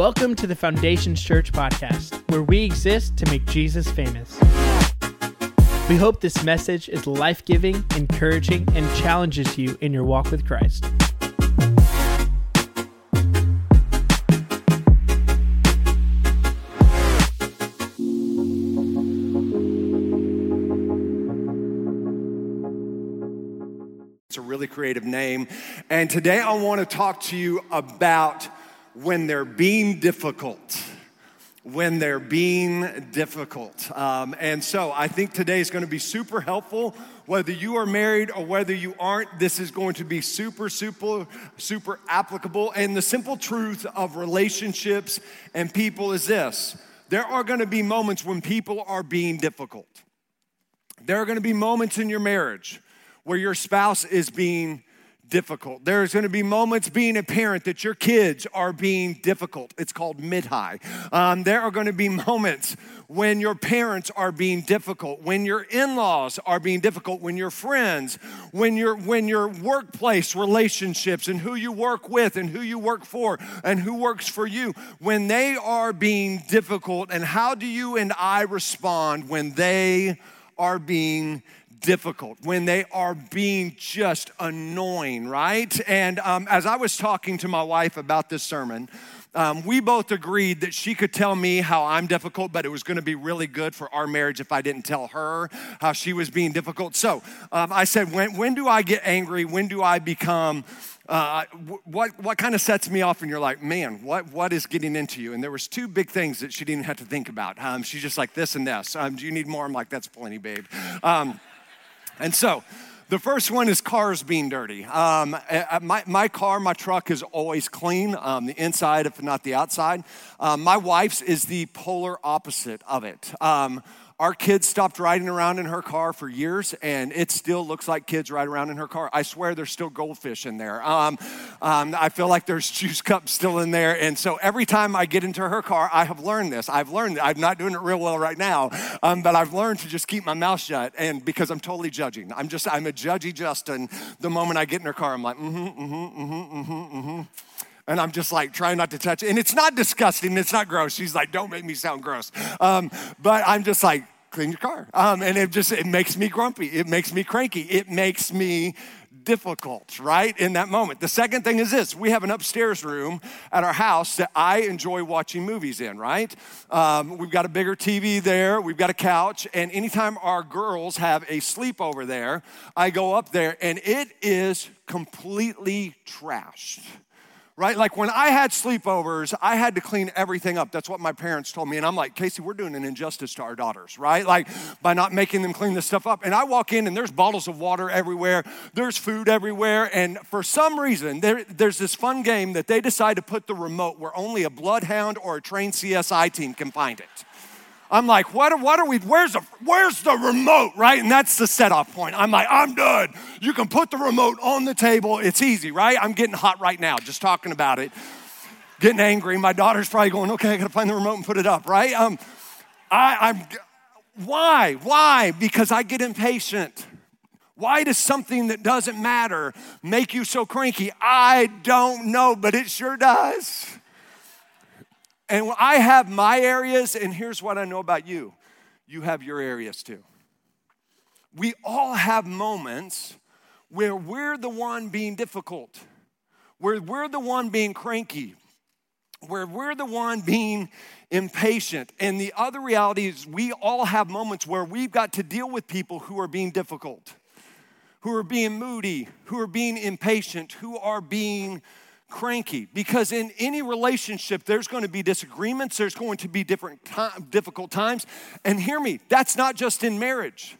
Welcome to the Foundations Church podcast, where we exist to make Jesus famous. We hope this message is life giving, encouraging, and challenges you in your walk with Christ. It's a really creative name. And today I want to talk to you about when they're being difficult. When they're being difficult. Um, and so I think today is going to be super helpful. Whether you are married or whether you aren't, this is going to be super, super, super applicable. And the simple truth of relationships and people is this there are going to be moments when people are being difficult. There are going to be moments in your marriage where your spouse is being difficult. There's going to be moments being a parent that your kids are being difficult. It's called mid high. Um, there are going to be moments when your parents are being difficult, when your in laws are being difficult, when your friends, when your, when your workplace relationships and who you work with and who you work for and who works for you, when they are being difficult. And how do you and I respond when they are being difficult, when they are being just annoying, right? And um, as I was talking to my wife about this sermon, um, we both agreed that she could tell me how I'm difficult, but it was going to be really good for our marriage if I didn't tell her how she was being difficult. So um, I said, when, when do I get angry? When do I become uh, what, what kind of sets me off and you're like man what, what is getting into you and there was two big things that she didn't have to think about um, she's just like this and this um, do you need more i'm like that's plenty babe um, and so, the first one is cars being dirty. Um, my, my car, my truck is always clean, um, the inside, if not the outside. Um, my wife's is the polar opposite of it. Our kids stopped riding around in her car for years, and it still looks like kids ride around in her car. I swear there's still goldfish in there. Um, um, I feel like there's juice cups still in there. And so every time I get into her car, I have learned this. I've learned, I'm not doing it real well right now, um, but I've learned to just keep my mouth shut. And because I'm totally judging, I'm just, I'm a judgy Justin. The moment I get in her car, I'm like, mm hmm, mm hmm, mm hmm, mm hmm, mm hmm. And I'm just like trying not to touch it. And it's not disgusting, it's not gross. She's like, don't make me sound gross. Um, but I'm just like, clean your car. Um, and it just, it makes me grumpy. It makes me cranky. It makes me difficult, right? In that moment. The second thing is this we have an upstairs room at our house that I enjoy watching movies in, right? Um, we've got a bigger TV there, we've got a couch, and anytime our girls have a sleepover there, I go up there and it is completely trashed right? Like when I had sleepovers, I had to clean everything up. That's what my parents told me. And I'm like, Casey, we're doing an injustice to our daughters, right? Like by not making them clean this stuff up. And I walk in and there's bottles of water everywhere, there's food everywhere. And for some reason, there, there's this fun game that they decide to put the remote where only a bloodhound or a trained CSI team can find it. I'm like, what, what are we, where's the, where's the remote, right? And that's the set off point. I'm like, I'm done. You can put the remote on the table. It's easy, right? I'm getting hot right now just talking about it. Getting angry. My daughter's probably going, okay, I gotta find the remote and put it up, right? Um, I, I'm, why? Why? Because I get impatient. Why does something that doesn't matter make you so cranky? I don't know, but it sure does. And I have my areas, and here's what I know about you you have your areas too. We all have moments where we're the one being difficult, where we're the one being cranky, where we're the one being impatient. And the other reality is, we all have moments where we've got to deal with people who are being difficult, who are being moody, who are being impatient, who are being cranky because in any relationship there's going to be disagreements there's going to be different time, difficult times. And hear me that's not just in marriage.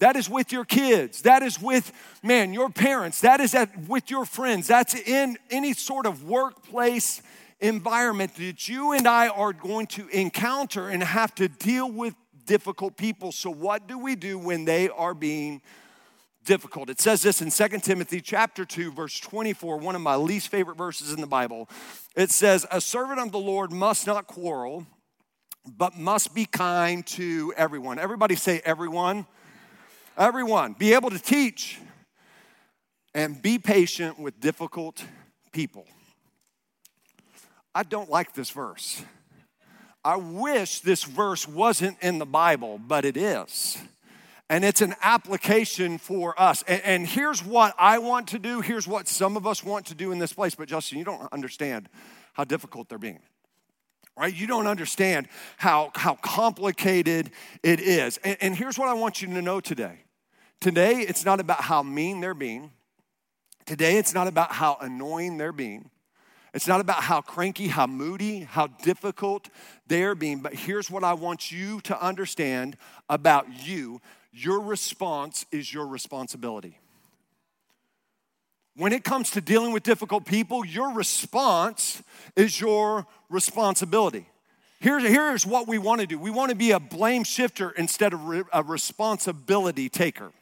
That is with your kids that is with man your parents that is at, with your friends. That's in any sort of workplace environment that you and I are going to encounter and have to deal with difficult people. So what do we do when they are being difficult. It says this in 2 Timothy chapter 2 verse 24, one of my least favorite verses in the Bible. It says, "A servant of the Lord must not quarrel, but must be kind to everyone." Everybody say everyone. Everyone. Be able to teach and be patient with difficult people. I don't like this verse. I wish this verse wasn't in the Bible, but it is. And it's an application for us. And, and, here's what I want to do. Here's what some of us want to do in this place. But Justin, you don't understand how difficult they're being. Right? You don't understand how, how complicated it is. And, and here's what I want you to know today. Today, it's not about how mean they're being. Today, it's not about how annoying they're being. It's not about how cranky, how moody, how difficult they're being. But here's what I want you to understand about you your response is your responsibility. When it comes to dealing with difficult people, your response is your responsibility. Here's, here's what we want to do we want to be a blame shifter instead of a responsibility taker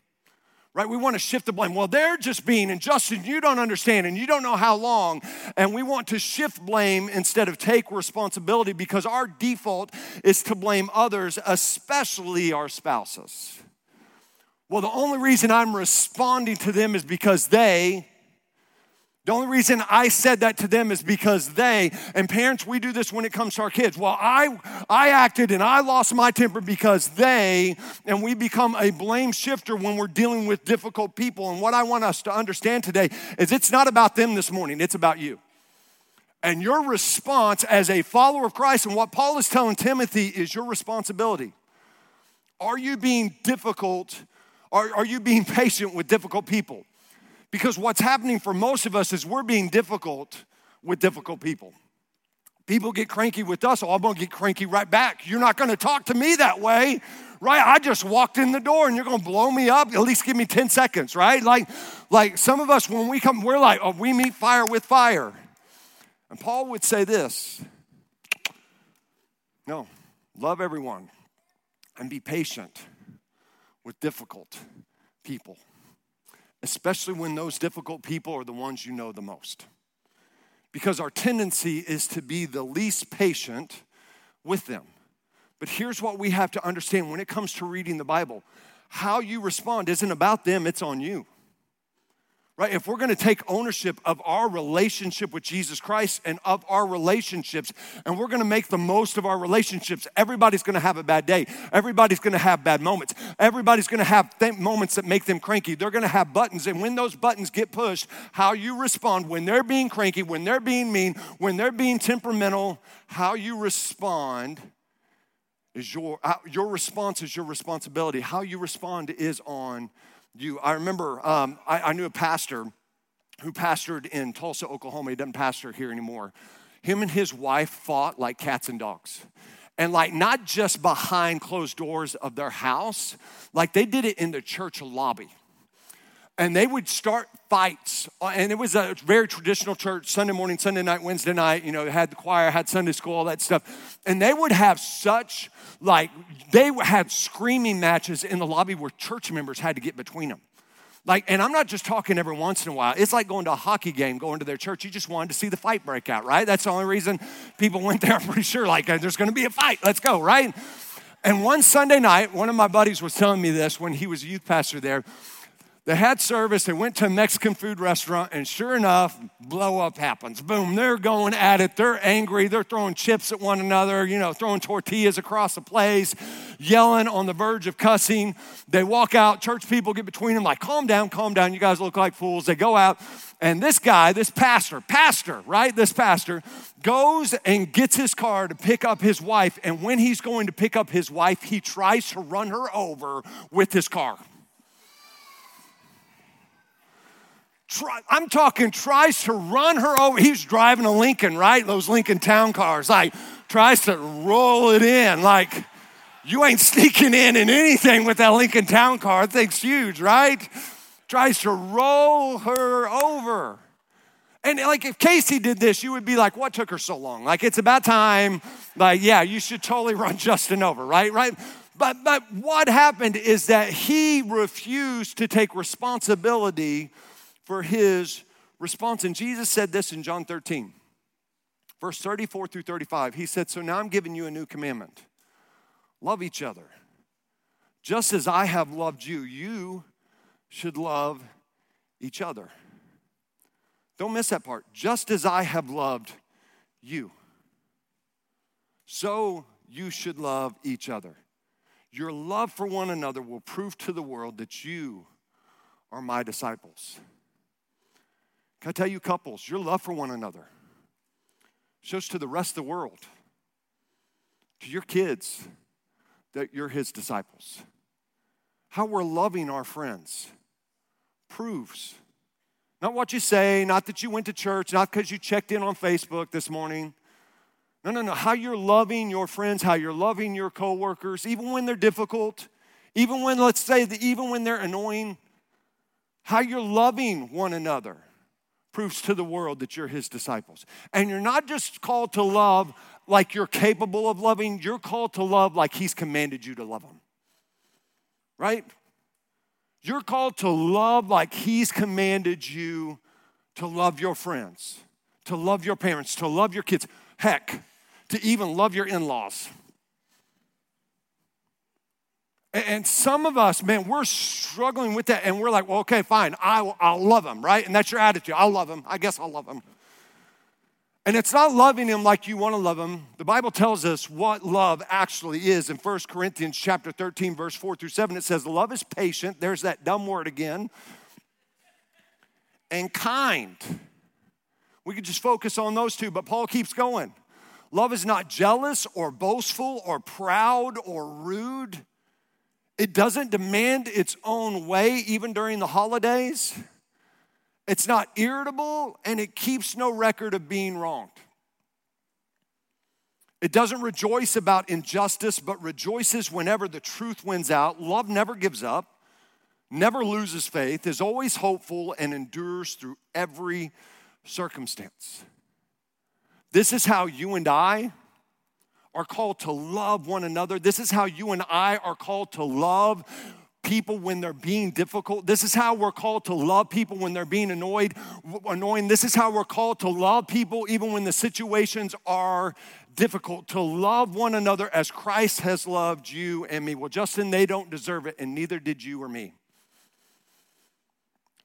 right? We want to shift the blame. Well, they're just being, and you don't understand, and you don't know how long. And we want to shift blame instead of take responsibility because our default is to blame others, especially our spouses. Well, the only reason I'm responding to them is because they the only reason I said that to them is because they, and parents, we do this when it comes to our kids. Well, I, I acted and I lost my temper because they, and we become a blame shifter when we're dealing with difficult people. And what I want us to understand today is it's not about them this morning, it's about you. And your response as a follower of Christ, and what Paul is telling Timothy is your responsibility. Are you being difficult? Are, are you being patient with difficult people? Because what's happening for most of us is we're being difficult with difficult people. People get cranky with us, oh, I'm gonna get cranky right back. You're not gonna talk to me that way, right? I just walked in the door and you're gonna blow me up. At least give me 10 seconds, right? Like, like some of us, when we come, we're like, oh, we meet fire with fire. And Paul would say this no, love everyone and be patient with difficult people especially when those difficult people are the ones you know the most. Because our tendency is to be the least patient with them. But here's what we have to understand when it comes to reading the Bible how you respond isn't about them, it's on you right? If we're gonna take ownership of our relationship with Jesus Christ and of our relationships, and we're gonna make the most of our relationships, everybody's gonna have a bad day. Everybody's gonna have bad moments. Everybody's gonna have th- moments that make them cranky. They're gonna have buttons, and when those buttons get pushed, how you respond when they're being cranky, when they're being mean, when they're being temperamental, how you respond is your, uh, your response is your responsibility. How you respond is on you. I remember um, I, I knew a pastor who pastored in Tulsa, Oklahoma. He doesn't pastor here anymore. Him and his wife fought like cats and dogs. And like not just behind closed doors of their house, like they did it in the church lobby and they would start fights. Uh, and it was a very traditional church, Sunday morning, Sunday night, Wednesday night, you know, had the choir, had Sunday school, all that stuff. And they would have such, like, they had screaming matches in the lobby where church members had to get between them. Like, and I'm not just talking every once in a while. It's like going to a hockey game, going to their church. You just wanted to see the fight break out, right? That's the only reason people went there. I'm pretty sure, like, uh, there's gonna be a fight. Let's go, right? And one Sunday night, one of my buddies was telling me this when he was a youth pastor there. They had service, they went to a Mexican food restaurant, and sure enough, blow up happens. Boom, they're going at it. They're angry. They're throwing chips at one another, you know, throwing tortillas across the place, yelling on the verge of cussing. They walk out, church people get between them, like, calm down, calm down. You guys look like fools. They go out, and this guy, this pastor, pastor, right? This pastor goes and gets his car to pick up his wife. And when he's going to pick up his wife, he tries to run her over with his car. Try, I'm talking tries to run her over. He's driving a Lincoln, right? Those Lincoln town cars. Like, tries to roll it in. Like, you ain't sneaking in in anything with that Lincoln town car. Thing's huge, right? Tries to roll her over. And like if Casey did this, you would be like, what took her so long? Like it's about time. Like, yeah, you should totally run Justin over, right? Right? But but what happened is that he refused to take responsibility for his response. And Jesus said this in John 13, verse 34 through 35. He said, So now I'm giving you a new commandment love each other. Just as I have loved you, you should love each other. Don't miss that part. Just as I have loved you. so you should love each other. Your love for one another will prove to the world that you are my disciples. Can I tell you, couples, your love for one another shows to the rest of the world, to your kids, that you're his disciples. How we're loving our friends proves. Not what you say, not that you went to church, not because you checked in on Facebook this morning. No, no, no. How you're loving your friends, how you're loving your coworkers, even when they're difficult, even when, let's say, that even when they're annoying, how you're loving one another proves to the world that you're his disciples. And you're not just called to love like you're capable of loving, you're called to love like he's commanded you to love them. Right? You're called to love like he's commanded you to love your friends, to love your parents, to love your kids. Heck, to even love your in laws. And some of us, man, we're struggling with that, and we're like, well, okay, fine, I, I'll love them, right? And that's your attitude. I'll love them. I guess I'll love them. And it's not loving him like you want to love him. The Bible tells us what love actually is. In 1 Corinthians chapter 13, verse 4 through 7, it says, Love is patient. There's that dumb word again. And kind. We could just focus on those two, but Paul keeps going. Love is not jealous or boastful or proud or rude. It doesn't demand its own way, even during the holidays. It's not irritable, and it keeps no record of being wronged. It doesn't rejoice about injustice, but rejoices whenever the truth wins out. Love never gives up, never loses faith, is always hopeful, and endures through every circumstance. This is how you and I are called to love one another. This is how you and I are called to love people when they're being difficult. This is how we're called to love people when they're being annoyed, annoying. This is how we're called to love people even when the situations are difficult, to love one another as Christ has loved you and me. Well, Justin, they don't deserve it, and neither did you or me.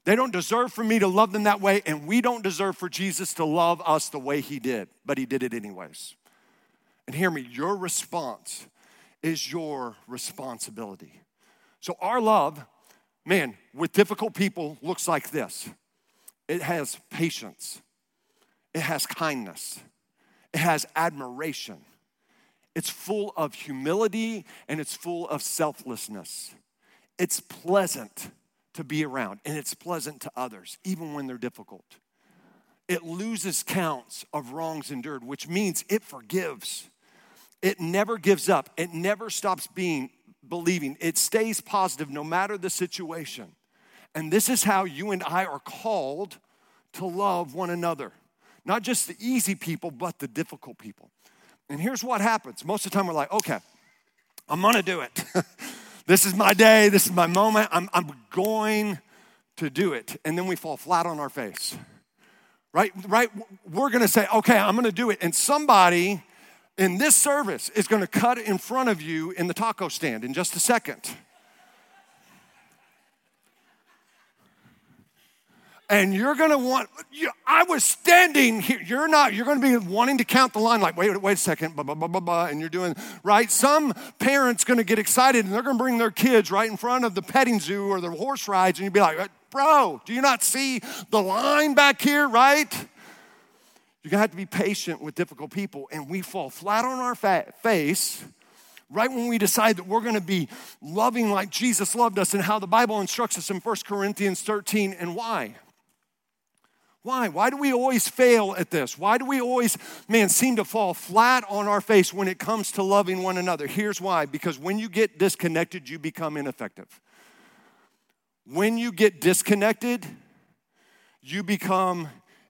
They don't deserve for me to love them that way, and we don't deserve for Jesus to love us the way he did, but he did it anyways. And hear me, your response is your responsibility. So, our love, man, with difficult people looks like this it has patience, it has kindness, it has admiration, it's full of humility, and it's full of selflessness. It's pleasant to be around, and it's pleasant to others, even when they're difficult. It loses counts of wrongs endured, which means it forgives. It never gives up. It never stops being believing. It stays positive no matter the situation. And this is how you and I are called to love one another. Not just the easy people, but the difficult people. And here's what happens most of the time, we're like, okay, I'm gonna do it. This is my day. This is my moment. I'm, I'm going to do it. And then we fall flat on our face. Right? Right? We're to say, okay, I'm to do it. And somebody in this service is going to cut in front of you in the taco stand in just a second. and you're gonna want, you, I was standing here. You're not, you're gonna be wanting to count the line, like, wait, wait a second, blah, blah, blah, blah, blah, and you're doing, right? Some parents gonna get excited and they're gonna bring their kids right in front of the petting zoo or the horse rides, and you'd be like, bro, do you not see the line back here, right? You're gonna have to be patient with difficult people, and we fall flat on our face right when we decide that we're going to be loving like Jesus loved us and how the Bible instructs us in 1 Corinthians 13 and why. Why? Why do we always fail at this? Why do we always, man, seem to fall flat on our face when it comes to loving one another? Here's why because when you get disconnected, you become ineffective. When you get disconnected, you become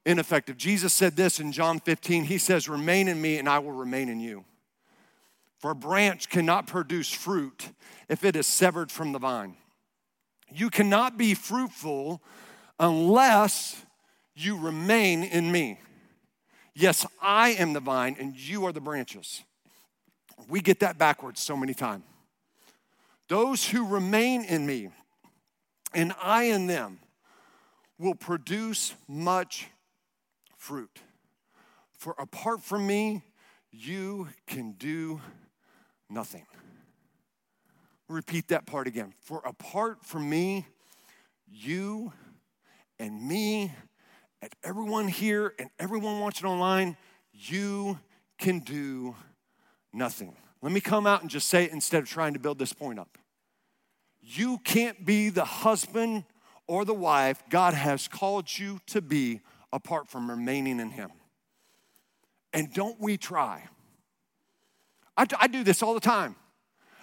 ineffective. Jesus said this in John 15. He says, Remain in me, and I will remain in you. For a branch cannot produce fruit if it is severed from the vine. You cannot be fruitful unless you remain in me. Yes, I am the vine and you are the branches. We get that backwards so many times. Those who remain in me and I in them will produce much fruit. For apart from me, you can do nothing. Repeat that part again. For apart from me, you and me and everyone here and everyone watching online, you can do nothing. Let me come out and just say it instead of trying to build this point up. You can't be the husband or the wife God has called you to be apart from remaining in Him. And don't we try? I, I do this all the time.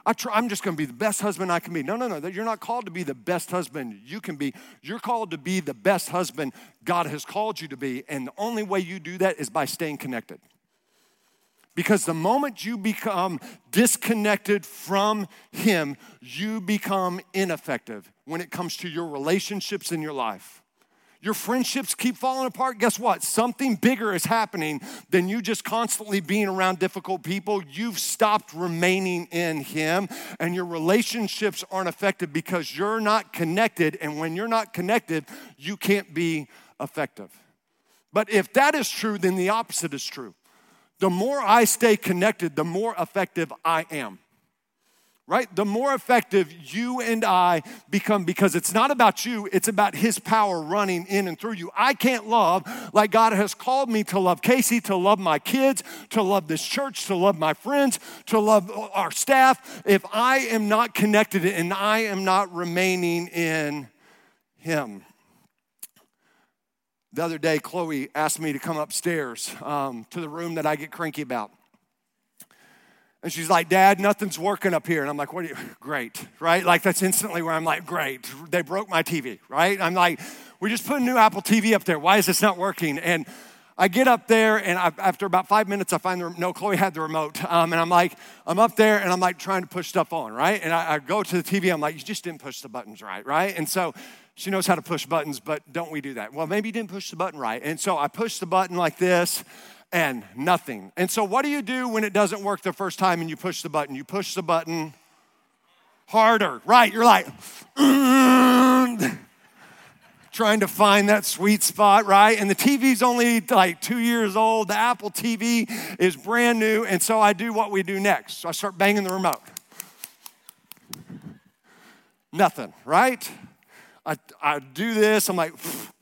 I try, I'm just going to be the best husband I can be. No, no, no. You're not called to be the best husband you can be. You're called to be the best husband God has called you to be. And the only way you do that is by staying connected. Because the moment you become disconnected from Him, you become ineffective when it comes to your relationships in your life. Your friendships keep falling apart. Guess what? Something bigger is happening than you just constantly being around difficult people. You've stopped remaining in Him, and your relationships aren't effective because you're not connected. And when you're not connected, you can't be effective. But if that is true, then the opposite is true. The more I stay connected, the more effective I am. Right? The more effective you and I become because it's not about you, it's about His power running in and through you. I can't love like God has called me to love Casey, to love my kids, to love this church, to love my friends, to love our staff if I am not connected and I am not remaining in Him. The other day, Chloe asked me to come upstairs um, to the room that I get cranky about. And she's like, Dad, nothing's working up here. And I'm like, What are you? Great, right? Like, that's instantly where I'm like, Great. They broke my TV, right? I'm like, We just put a new Apple TV up there. Why is this not working? And I get up there, and I, after about five minutes, I find the no. Chloe had the remote, um, and I'm like, I'm up there, and I'm like trying to push stuff on, right? And I, I go to the TV. I'm like, you just didn't push the buttons right, right? And so she knows how to push buttons, but don't we do that? Well, maybe you didn't push the button right. And so I push the button like this and nothing. And so what do you do when it doesn't work the first time and you push the button? You push the button harder, right? You're like, trying to find that sweet spot, right? And the TV's only like two years old. The Apple TV is brand new. And so I do what we do next. So I start banging the remote. Nothing, right? I, I do this, I'm like,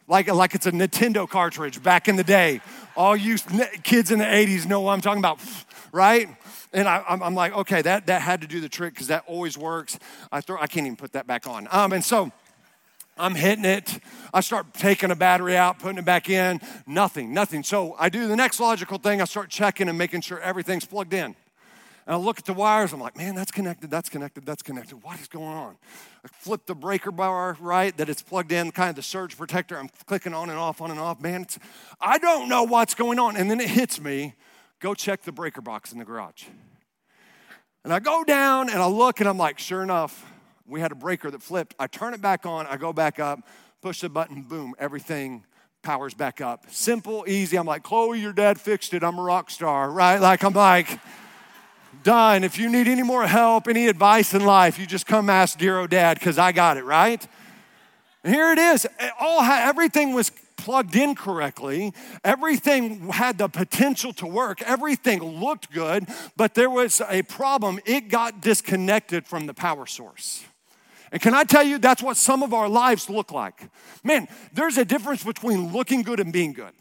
like, like it's a Nintendo cartridge back in the day. All you kids in the 80s know what I'm talking about, right? And I, am like, okay, that, that had to do the trick because that always works. I, throw, I can't even put that back on. Um, and so I'm hitting it. I start taking a battery out, putting it back in. Nothing, nothing. So I do the next logical thing. I start checking and making sure everything's plugged in. And I look at the wires, I'm like, man, that's connected, that's connected, that's connected. What is going on? I flip the breaker bar right, that it's plugged in, kind of the surge protector. I'm clicking on and off, on and off. Man, I don't know what's going on. And then it hits me go check the breaker box in the garage. And I go down and I look and I'm like, sure enough, we had a breaker that flipped. I turn it back on, I go back up, push the button, boom, everything powers back up. Simple, easy. I'm like, Chloe, your dad fixed it. I'm a rock star, right? Like, I'm like, done. If you need any more help, any advice in life, you just come ask dear old dad because I got it, right? Here it is. All everything was plugged in correctly. Everything had the potential to work. Everything looked good, but there was a problem. It got disconnected from the power source. And can I tell you, that's what some of our lives look like. Man, there's a difference between looking good and being good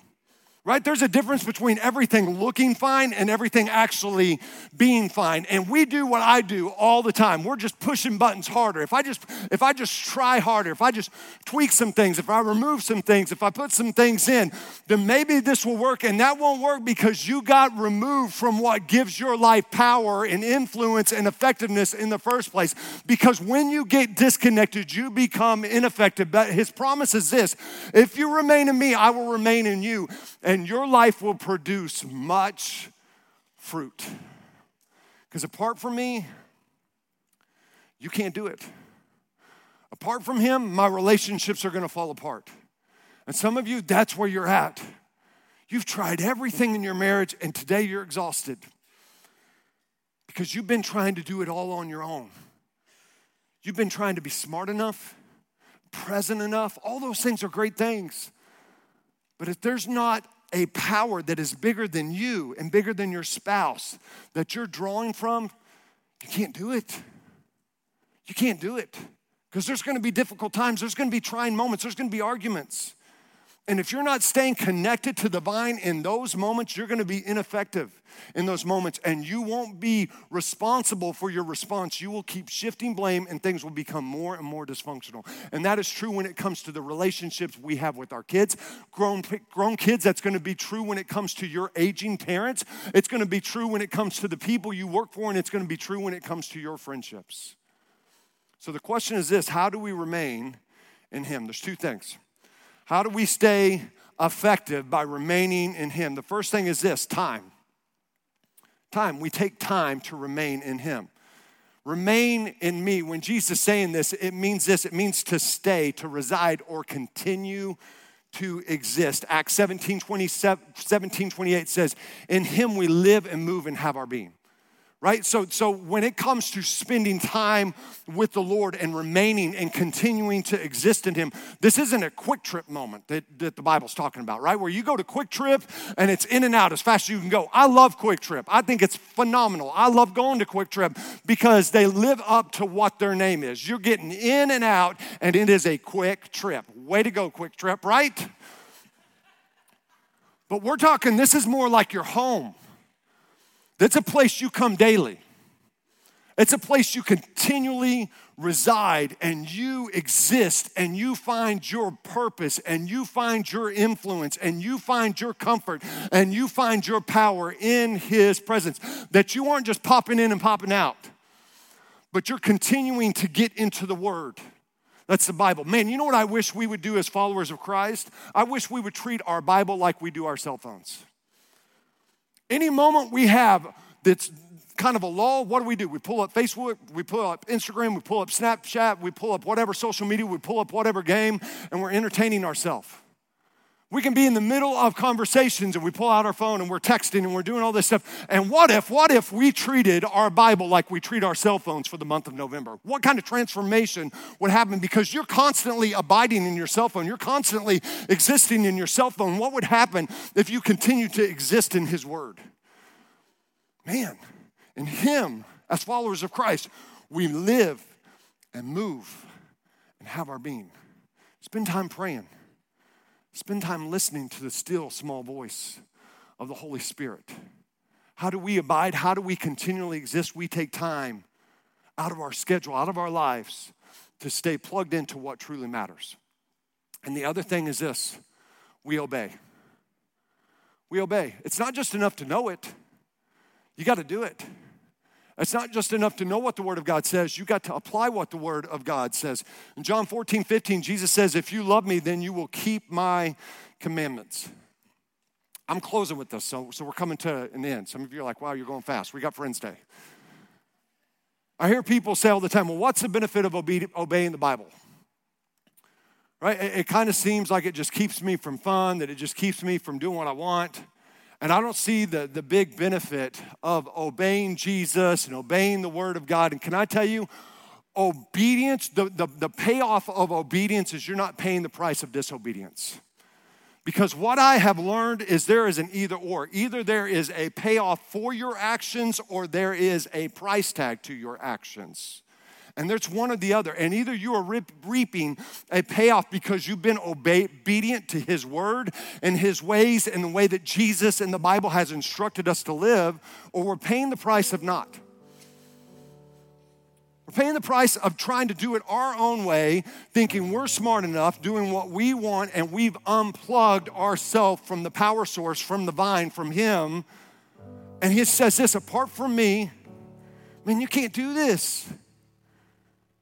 right? There's a difference between everything looking fine and everything actually being fine. And we do what I do all the time. We're just pushing buttons harder. If I just if I just try harder, if I just tweak some things, if I remove some things, if I put some things in, then maybe this will work and that won't work because you got removed from what gives your life power and influence and effectiveness in the first place. Because when you get disconnected, you become ineffective. But his promise is this, if you remain in me, I will remain in you your life will produce much fruit. Because apart from me, you can't do it. Apart from Him, my relationships are to fall apart. And some of you, that's where you're at. You've tried everything in your marriage, and today you're exhausted because you've been trying to do it all on your own. You've been trying to be smart enough, present enough. All those things are great things. But if there's not a power that is bigger than you and bigger than your spouse that you're drawing from, you can't do it. You can't do it because there's going to be difficult times, there's going to be trying moments, there's going to be arguments. And if you're not staying connected to the vine in those moments, you're going to be ineffective in those moments and you won't be responsible for your response. You will keep shifting blame and things will become more and more dysfunctional. And that is true when it comes to the relationships we have with our kids. Grown, grown kids, that's going to be true when it comes to your aging parents. It's going to be true when it comes to the people you work for, and it's going to be true when it comes to your friendships. So the question is this how do we remain in Him? There's two things. How do we stay effective by remaining in Him? The first thing is this time. Time. We take time to remain in Him. Remain in me. When Jesus is saying this, it means this it means to stay, to reside, or continue to exist. Acts 17 17 28 says, In Him we live and move and have our being right? So, so when it comes to spending time with the Lord and remaining and continuing to exist in Him, this isn't a quick trip moment that, that the Bible's talking about, right? Where you go to QuikTrip and it's in and out as fast as you can go. I love QuikTrip I think it's phenomenal. I love going to QuikTrip because they live up to what their name is. You're getting in and out, and it is a quick trip. Way to go, QuikTrip right? But we're talking, this is more like your home that's a place you come daily. It's a place you continually reside and you exist and you find your purpose and you find your influence and you find your comfort and you find your power in His presence. That you aren't just popping in and popping out, but you're continuing to get into the Word. That's the Bible. Man, you know what I wish we would do as followers of Christ? I wish we would treat our Bible like we do our cell phones. Any moment we have that's kind of a lull, what do we do? We pull up Facebook, we pull up Instagram, we pull up Snapchat, we pull up whatever social media, we pull up whatever game, and we're entertaining ourselves. We can be in the middle of conversations and we pull out our phone and we're texting and we're doing all this stuff. And what if, what if we treated our Bible like we treat our cell phones for the month of November? What kind of transformation would happen? Because you're constantly abiding in your cell phone, you're constantly existing in your cell phone. What would happen if you continue to exist in His Word? Man, in Him, as followers of Christ, we live and move and have our being. Spend time praying. Spend time listening to the still small voice of the Holy Spirit. How do we abide? How do we continually exist? We take time out of our schedule, out of our lives to stay plugged into what truly matters. And the other thing is this we obey. We obey. It's not just enough to know it, you got to do it. It's not just enough to know what the Word of God says, you got to apply what the Word of God says. In John 14, 15, Jesus says, If you love me, then you will keep my commandments. I'm closing with this, so, so we're coming to an end. Some of you are like, wow, you're going fast. We got Friends Day. I hear people say all the time, well, what's the benefit of obe- obeying the Bible? Right? It, it kind of seems like it just keeps me from fun, that it just keeps me from doing what I want. And I don't see the, the big benefit of obeying Jesus and obeying the Word of God. And can I tell you, obedience, the, the, the payoff of obedience is you're not paying the price of disobedience. Because what I have learned is there is an either or. Either there is a payoff for your actions or there is a price tag to your actions. And there's one or the other. And either you are reaping a payoff because you've been obedient to His word and His ways and the way that Jesus and the Bible has instructed us to live, or we're paying the price of not. We're paying the price of trying to do it our own way, thinking we're smart enough, doing what we want, and we've unplugged ourselves from the power source, from the vine, from Him. And He says this apart from me, man, you can't do this.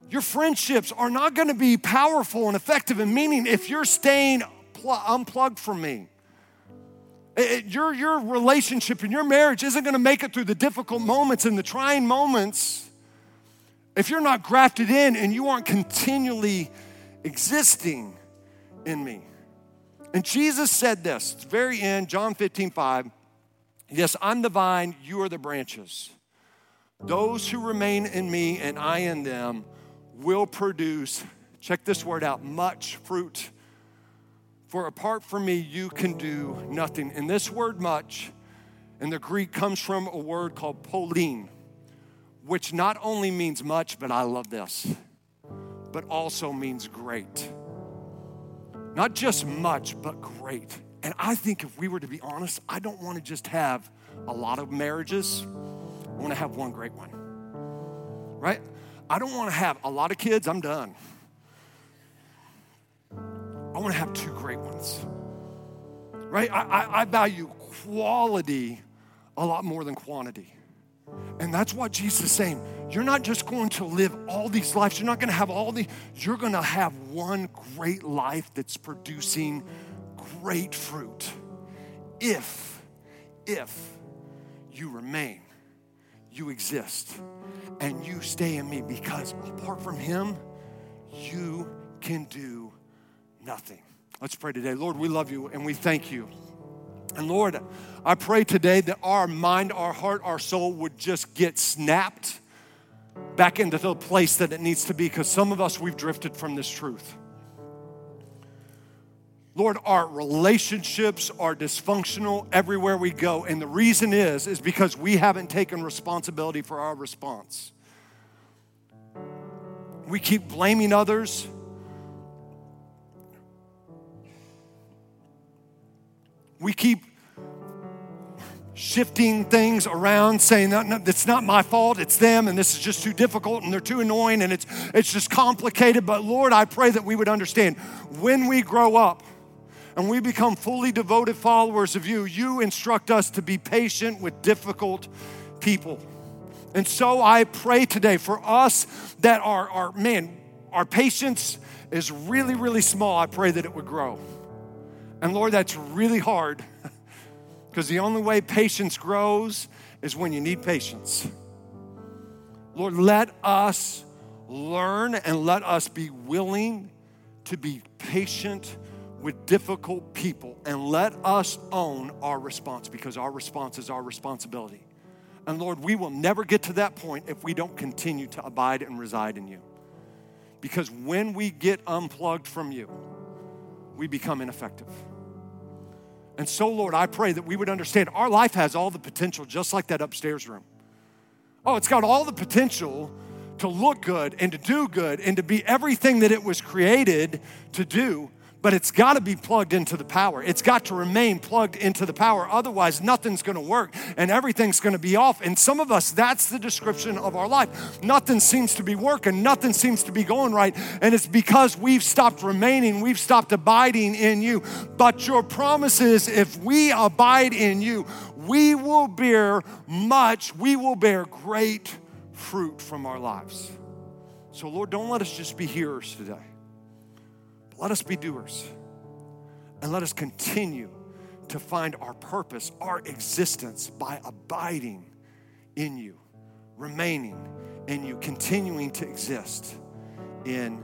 Your friendships are not going to be powerful and effective and meaning if you're staying pl- unplugged from me. It, your, your relationship and your marriage isn't going to make it through the difficult moments and the trying moments if you're not grafted in and you aren't continually existing in me. And Jesus said this, it's very end, John 15, 5. Yes, I'm the vine, you are the branches. Those who remain in me and I in them will produce, check this word out, much fruit. For apart from me, you can do nothing. And this word much in the Greek comes from a word called polin, which not only means much, but I love this, but also means great. Not just much, but great. And I think if we were to be honest, I don't want to just have a lot of marriages. I want to have one great one. Right? I don't want to have a lot of kids, I'm done. I want to have two great ones. Right? I, I, I value quality a lot more than quantity. And that's what Jesus is saying. You're not just going to live all these lives, you're not going to have all the, you're going to have one great life that's producing great fruit. If, if you remain, you exist, and you stay in me, because apart from Him, you can do nothing. Let's pray today. Lord, we love you and we thank you. And Lord, I pray today that our mind, our heart, our soul would just get snapped back into the place that it needs to be because some of us, we've drifted from this truth. Lord, our relationships are dysfunctional everywhere we go. And the reason is, is because we haven't taken responsibility for our response. We keep blaming others. We keep shifting things around, saying that no, it's not my fault, it's them, and this is just too difficult, and they're too annoying, and it's it's just complicated. But Lord, I pray that we would understand when we grow up and we become fully devoted followers of you, you instruct us to be patient with difficult people. And so I pray today for us that our, our man, our patience is really, really small. I pray that it would grow. And Lord, that's really hard because the only way patience grows is when you need patience. Lord, let us learn and let us be willing to be patient with difficult people and let us own our response because our response is our responsibility. And Lord, we will never get to that point if we don't continue to abide and reside in you. Because when we get unplugged from you, we become ineffective. And so, Lord, I pray that we would understand our life has all the potential, just like that upstairs room. Oh, it's got all the potential to look good and to do good and to be everything that it was created to do but it's got to be plugged into the power. It's got to remain plugged into the power. Otherwise, nothing's going to work and everything's going to be off. And some of us, that's the description of our life. Nothing seems to be working, nothing seems to be going right. And it's because we've stopped remaining, we've stopped abiding in you. But your promise is if we abide in you, we will bear much, we will bear great fruit from our lives. So, Lord, don't let us just be hearers today. Let us be doers. And let us continue to find our purpose, our existence by abiding in you, remaining in you, continuing to exist in